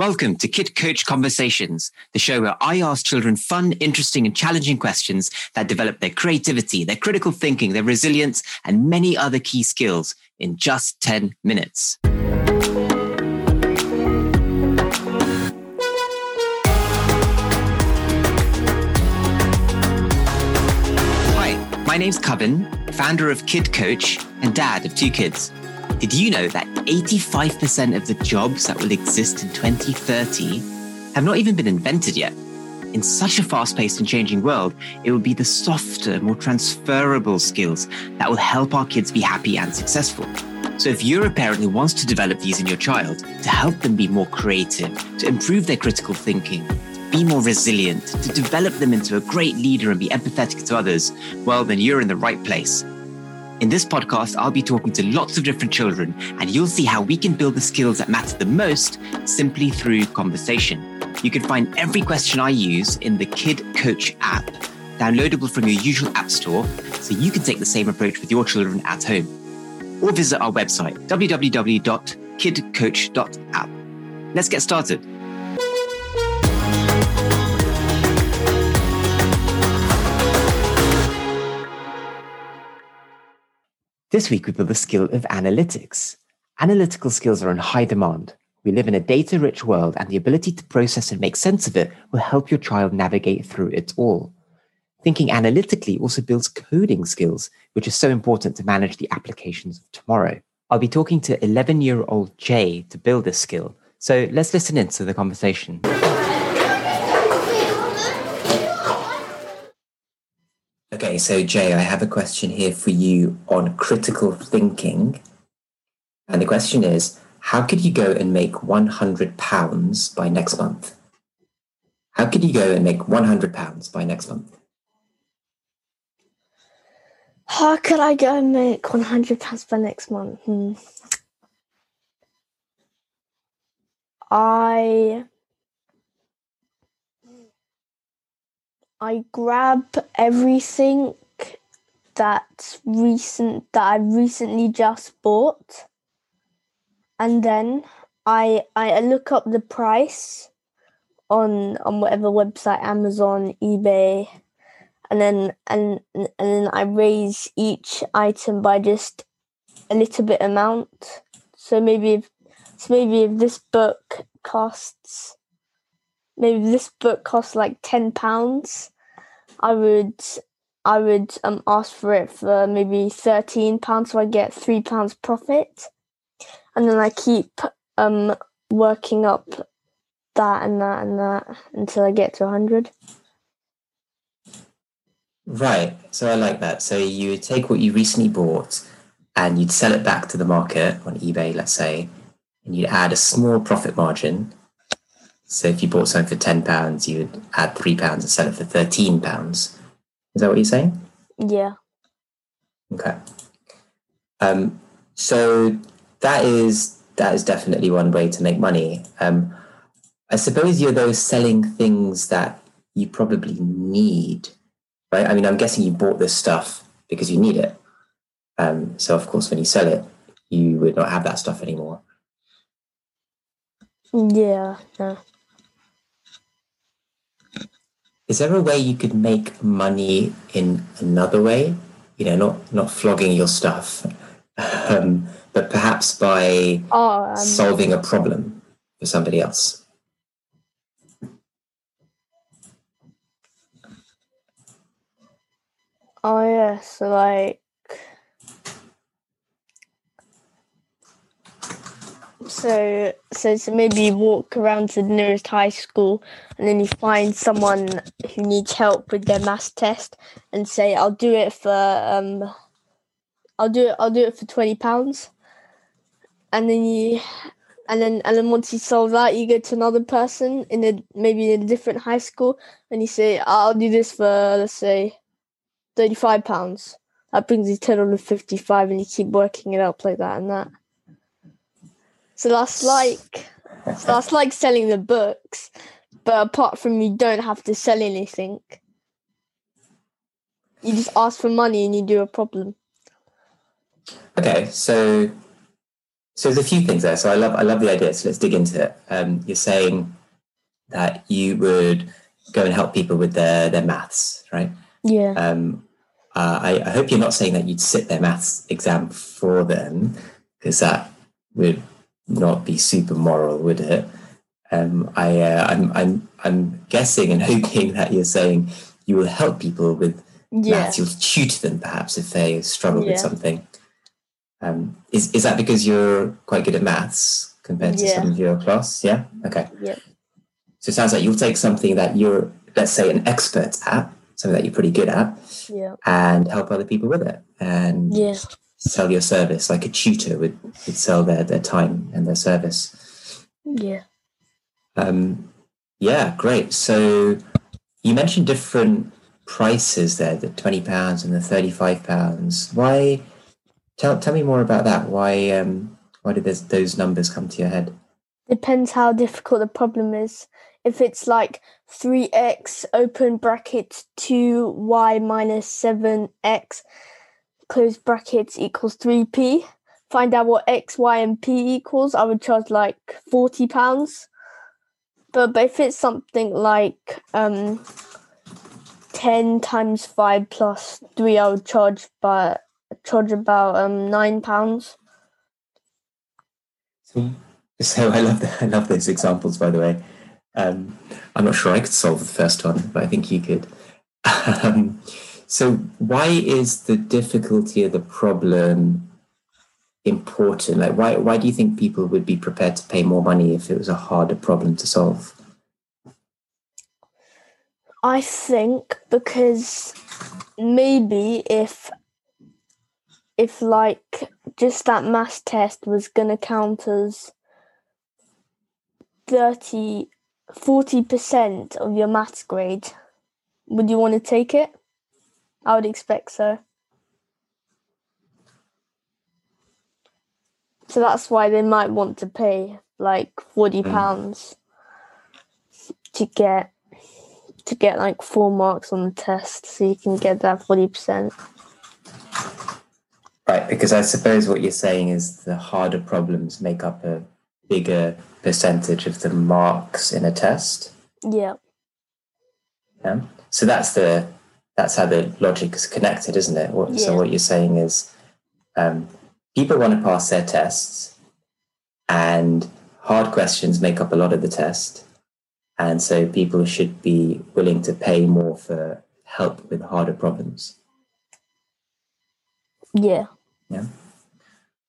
Welcome to Kid Coach Conversations, the show where I ask children fun, interesting, and challenging questions that develop their creativity, their critical thinking, their resilience, and many other key skills in just 10 minutes. Hi, my name's Coven, founder of Kid Coach and dad of two kids. Did you know that 85% of the jobs that will exist in 2030 have not even been invented yet? In such a fast paced and changing world, it will be the softer, more transferable skills that will help our kids be happy and successful. So, if you're a parent who wants to develop these in your child to help them be more creative, to improve their critical thinking, be more resilient, to develop them into a great leader and be empathetic to others, well, then you're in the right place. In this podcast, I'll be talking to lots of different children, and you'll see how we can build the skills that matter the most simply through conversation. You can find every question I use in the Kid Coach app, downloadable from your usual app store, so you can take the same approach with your children at home. Or visit our website, www.kidcoach.app. Let's get started. This week, we build the skill of analytics. Analytical skills are in high demand. We live in a data rich world, and the ability to process and make sense of it will help your child navigate through it all. Thinking analytically also builds coding skills, which is so important to manage the applications of tomorrow. I'll be talking to 11 year old Jay to build this skill. So let's listen into the conversation. Okay, so Jay, I have a question here for you on critical thinking. And the question is How could you go and make £100 by next month? How could you go and make £100 by next month? How could I go and make £100 by next month? Hmm. I I grab everything that's recent that I recently just bought, and then I I look up the price on on whatever website, Amazon, eBay, and then and and then I raise each item by just a little bit amount. So maybe if so maybe if this book costs maybe this book costs like ten pounds, I would I would um ask for it for maybe thirteen pounds, so I get three pounds profit, and then I keep um working up that and that and that until I get to hundred. Right. So I like that. So you would take what you recently bought and you'd sell it back to the market on eBay, let's say, and you'd add a small profit margin so if you bought something for ten pounds, you would add three pounds and sell it for thirteen pounds. Is that what you're saying? Yeah. Okay. Um, so that is that is definitely one way to make money. Um, I suppose you're those selling things that you probably need, right? I mean, I'm guessing you bought this stuff because you need it. Um, so of course, when you sell it, you would not have that stuff anymore. Yeah. Yeah. Is there a way you could make money in another way? You know, not not flogging your stuff, um, but perhaps by oh, um, solving a problem for somebody else. Oh yes, like So, so, so maybe you walk around to the nearest high school and then you find someone who needs help with their math test and say, I'll do it for, um, I'll do it, I'll do it for 20 pounds. And then you, and then, and then once you solve that, you go to another person in a, maybe in a different high school and you say, I'll do this for, let's say, 35 pounds. That brings you total of 55 and you keep working it up like that and that. So that's like so that's like selling the books, but apart from you don't have to sell anything. You just ask for money and you do a problem. Okay, so so there's a few things there. So I love I love the idea. So let's dig into it. Um, you're saying that you would go and help people with their their maths, right? Yeah. Um, uh, I, I, hope you're not saying that you'd sit their maths exam for them, because that would not be super moral, would it? Um, I, uh, I'm, I'm, I'm guessing and hoping that you're saying you will help people with yeah. maths. You'll tutor them perhaps if they struggle yeah. with something. Um, is is that because you're quite good at maths compared to yeah. some of your class? Yeah. Okay. Yeah. So it sounds like you'll take something that you're, let's say, an expert at, something that you're pretty good at, yeah. and help other people with it, and yeah. Sell your service like a tutor would, would sell their their time and their service. Yeah. Um, yeah, great. So you mentioned different prices there, the twenty pounds and the thirty-five pounds. Why? Tell tell me more about that. Why um why did those those numbers come to your head? Depends how difficult the problem is. If it's like three x open bracket two y minus seven x close brackets equals three p. Find out what x, y, and p equals. I would charge like forty pounds. But, but if it's something like um 10 times 5 plus 3 i would charge but charge about um nine pounds. So, so I love the, I love those examples. By the way, um, I'm not sure I could solve the first one, but I think you could. Um, so, why is the difficulty of the problem important? Like, why why do you think people would be prepared to pay more money if it was a harder problem to solve? I think because maybe if if like just that math test was gonna count as 30 40% of your maths grade would you want to take it i would expect so so that's why they might want to pay like 40 hmm. pounds mm. to get to get like four marks on the test so you can get that 40% Right, because I suppose what you're saying is the harder problems make up a bigger percentage of the marks in a test. Yeah. Yeah. So that's the that's how the logic is connected, isn't it? What, yeah. So what you're saying is, um, people want to pass their tests, and hard questions make up a lot of the test, and so people should be willing to pay more for help with harder problems. Yeah. Yeah.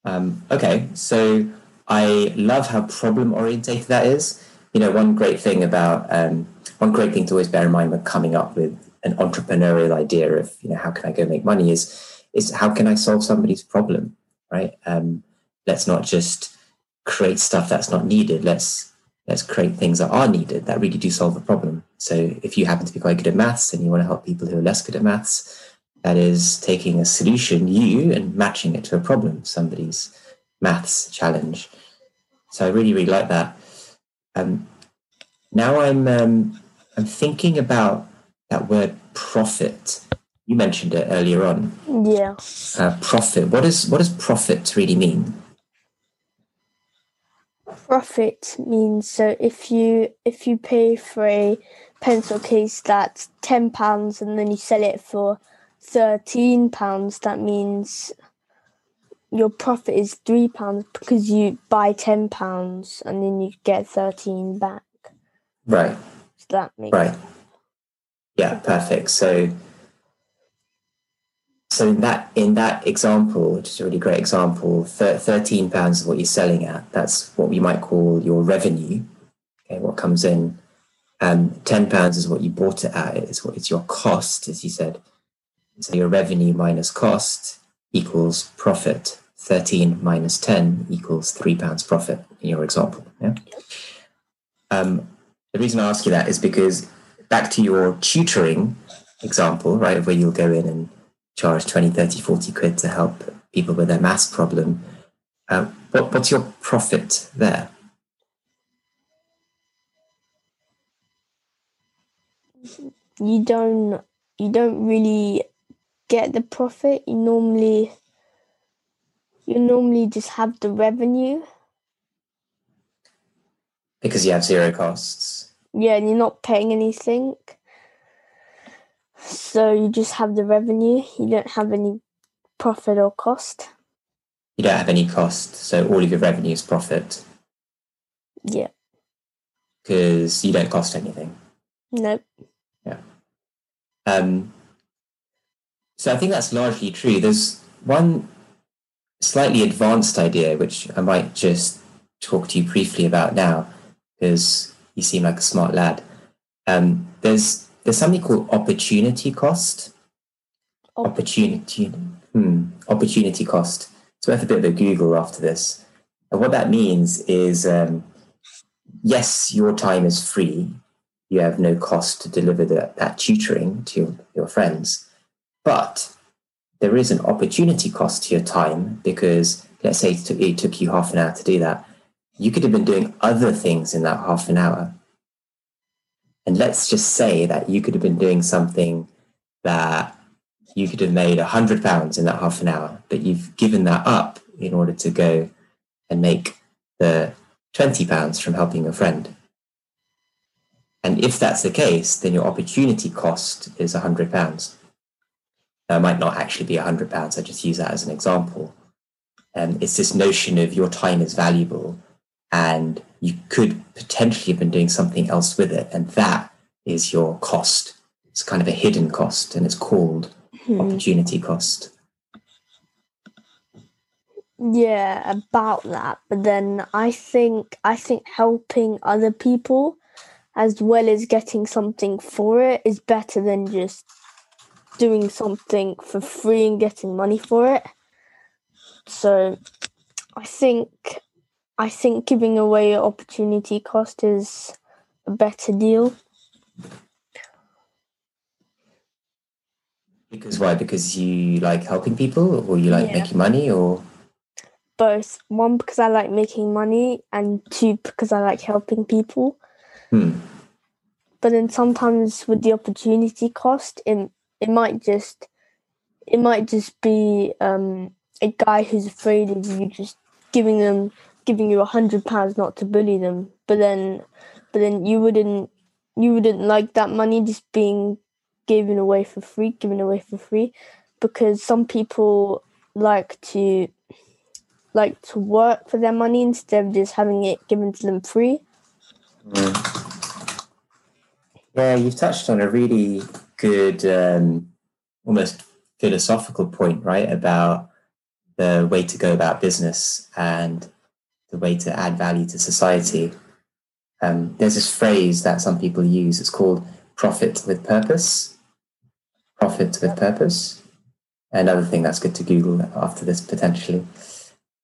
Um, okay, so I love how problem orientated that is. You know, one great thing about um, one great thing to always bear in mind when coming up with an entrepreneurial idea of you know how can I go make money is is how can I solve somebody's problem, right? Um, let's not just create stuff that's not needed. Let's let's create things that are needed that really do solve a problem. So if you happen to be quite good at maths and you want to help people who are less good at maths, that is taking a solution, you, and matching it to a problem, somebody's maths challenge. So I really, really like that. Um, now I'm um, I'm thinking about that word profit. You mentioned it earlier on. Yeah. Uh, profit. What does what does profit really mean? Profit means so if you if you pay for a pencil case that's ten pounds and then you sell it for thirteen pounds, that means your profit is three pounds because you buy ten pounds and then you get thirteen back. Right. So that makes right. Yeah, perfect. So so in that in that example, which is a really great example, thirteen pounds is what you're selling at. That's what we might call your revenue. Okay, what comes in. Um, ten pounds is what you bought it at. It's what it's your cost, as you said. So your revenue minus cost equals profit. 13 minus 10 equals three pounds profit in your example. Yeah. Um, the reason I ask you that is because back to your tutoring example, right, where you'll go in and charge 20, 30, 40 quid to help people with their maths problem. Uh, what, what's your profit there? You don't you don't really get the profit, you normally you normally just have the revenue. Because you have zero costs. Yeah, and you're not paying anything. So you just have the revenue. You don't have any profit or cost. You don't have any cost, so all of your revenue is profit. Yeah. Because you don't cost anything. Nope. Yeah. Um, so I think that's largely true. There's one slightly advanced idea which I might just talk to you briefly about now, because you seem like a smart lad. Um, there's there's something called opportunity cost. Opportunity, hmm, opportunity cost. It's worth a bit of a Google after this. And what that means is, um, yes, your time is free. You have no cost to deliver that, that tutoring to your, your friends, but there is an opportunity cost to your time because let's say it took you half an hour to do that. You could have been doing other things in that half an hour and let's just say that you could have been doing something that you could have made a hundred pounds in that half an hour, but you've given that up in order to go and make the 20 pounds from helping a friend. And if that's the case, then your opportunity cost is a hundred pounds. Now, it might not actually be a hundred pounds. I just use that as an example. And um, it's this notion of your time is valuable and you could potentially have been doing something else with it. And that is your cost. It's kind of a hidden cost and it's called hmm. opportunity cost. Yeah, about that. But then I think I think helping other people as well as getting something for it is better than just doing something for free and getting money for it. So I think I think giving away opportunity cost is a better deal. Because why? Because you like helping people or you like yeah. making money or both. One because I like making money and two because I like helping people. Hmm. But then sometimes with the opportunity cost it it might just it might just be um, a guy who's afraid of you just giving them giving you a hundred pounds not to bully them, but then, but then you wouldn't, you wouldn't like that money just being given away for free, given away for free, because some people like to, like to work for their money instead of just having it given to them free. Mm. Yeah, you've touched on a really good, um, almost philosophical point, right? About the way to go about business and the way to add value to society. Um, there's this phrase that some people use. It's called profit with purpose. Profit with purpose. Another thing that's good to Google after this potentially.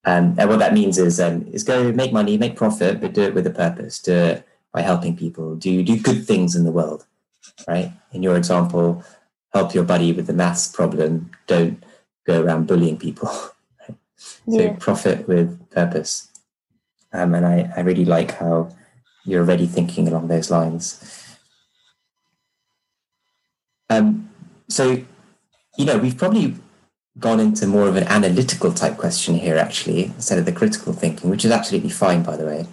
Um, and what that means is um, is go make money, make profit, but do it with a purpose. Do it by helping people. Do do good things in the world, right? In your example, help your buddy with the maths problem. Don't go around bullying people. So yeah. profit with purpose. Um, and I, I really like how you're already thinking along those lines. Um, so, you know, we've probably gone into more of an analytical type question here, actually, instead of the critical thinking, which is absolutely fine, by the way.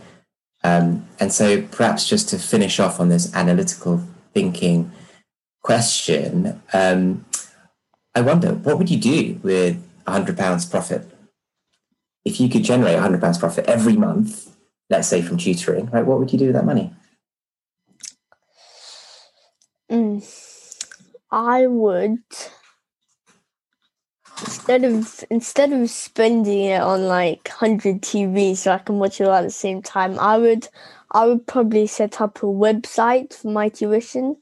Um, and so, perhaps just to finish off on this analytical thinking question, um, I wonder what would you do with £100 profit if you could generate 100 pounds profit every month, let's say from tutoring, right, what would you do with that money? Mm, I would instead of instead of spending it on like 100 TVs so I can watch it all at the same time, I would I would probably set up a website for my tuition.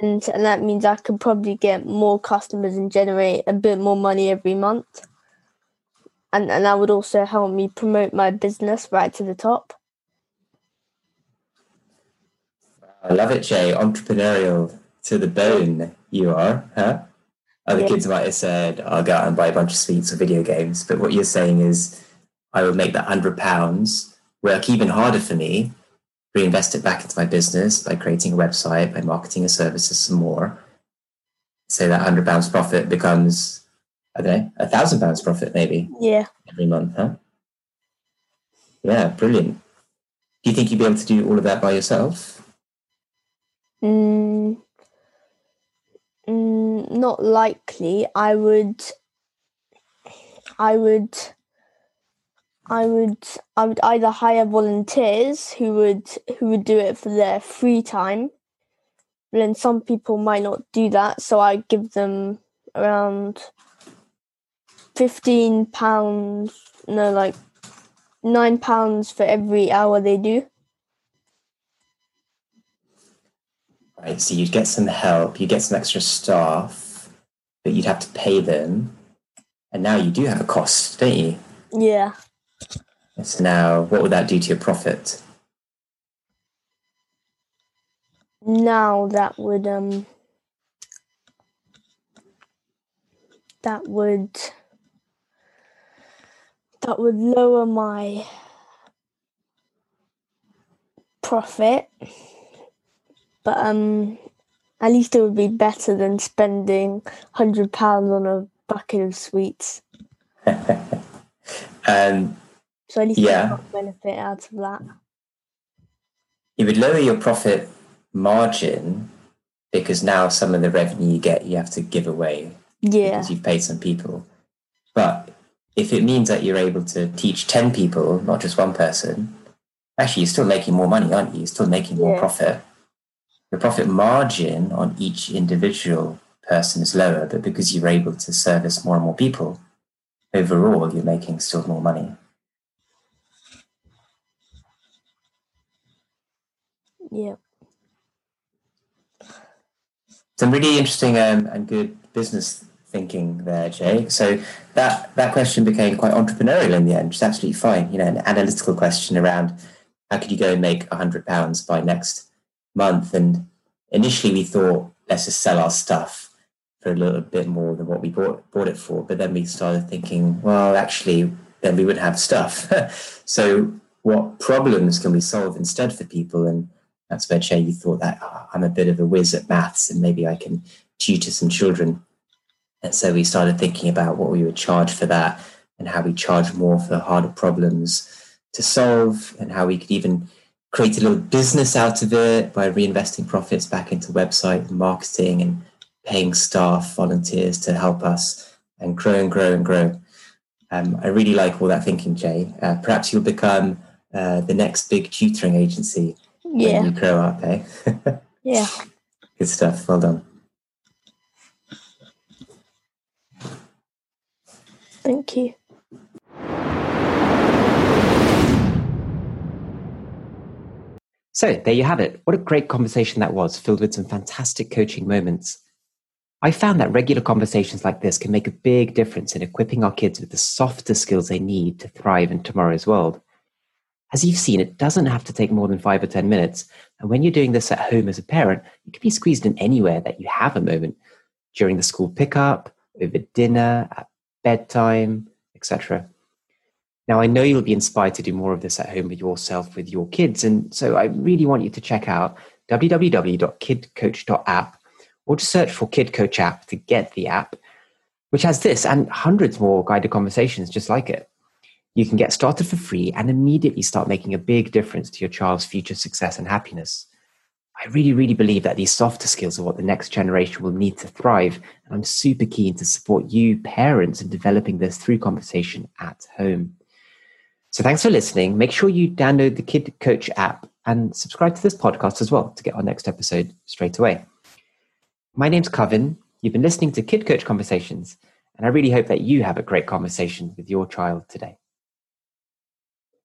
And, and that means I could probably get more customers and generate a bit more money every month and, and that would also help me promote my business right to the top. I love it, Jay. Entrepreneurial to the bone, you are, huh? Other yeah. kids might have said, I'll go out and buy a bunch of sweets or video games. But what you're saying is, I will make that hundred pounds work even harder for me, reinvest it back into my business by creating a website, by marketing a services some more. So that hundred pounds profit becomes I don't know, a thousand pounds profit maybe Yeah. every month, huh? Yeah, brilliant. Do you think you'd be able to do all of that by yourself? Mm, mm, not likely. I would. I would. I would. I would either hire volunteers who would who would do it for their free time. But then some people might not do that, so I give them around fifteen pounds. No, like nine pounds for every hour they do. Right, so you'd get some help, you get some extra staff, but you'd have to pay them. And now you do have a cost, don't you? Yeah. So now, what would that do to your profit? now that would um that would that would lower my profit but um at least it would be better than spending 100 pounds on a bucket of sweets um, so at least Yeah. I got benefit out of that it would lower your profit margin because now some of the revenue you get you have to give away yeah because you've paid some people. But if it means that you're able to teach 10 people, not just one person, actually you're still making more money, aren't you? You're still making more Yeah. profit. The profit margin on each individual person is lower, but because you're able to service more and more people, overall you're making still more money. yeah some really interesting um, and good business thinking there, Jay. So that that question became quite entrepreneurial in the end, which is absolutely fine. You know, an analytical question around how could you go and make a hundred pounds by next month? And initially we thought let's just sell our stuff for a little bit more than what we bought bought it for. But then we started thinking, well, actually, then we wouldn't have stuff. so what problems can we solve instead for people? And that's where Jay, you thought that "Oh, I'm a bit of a whiz at maths and maybe I can tutor some children. And so we started thinking about what we would charge for that and how we charge more for harder problems to solve and how we could even create a little business out of it by reinvesting profits back into website and marketing and paying staff, volunteers to help us and grow and grow and grow. Um, I really like all that thinking, Jay. Uh, perhaps you'll become uh, the next big tutoring agency yeah when you grow up, eh? yeah Good stuff. Well done. Thank you So there you have it. What a great conversation that was, filled with some fantastic coaching moments. I found that regular conversations like this can make a big difference in equipping our kids with the softer skills they need to thrive in tomorrow's world. As you've seen, it doesn't have to take more than five or 10 minutes. And when you're doing this at home as a parent, it can be squeezed in anywhere that you have a moment during the school pickup, over dinner, at bedtime, etc. Now, I know you'll be inspired to do more of this at home with yourself, with your kids. And so I really want you to check out www.kidcoach.app or just search for Kid Coach app to get the app, which has this and hundreds more guided conversations just like it. You can get started for free and immediately start making a big difference to your child's future success and happiness. I really, really believe that these softer skills are what the next generation will need to thrive. And I'm super keen to support you, parents, in developing this through conversation at home. So thanks for listening. Make sure you download the Kid Coach app and subscribe to this podcast as well to get our next episode straight away. My name's Coven. You've been listening to Kid Coach Conversations, and I really hope that you have a great conversation with your child today.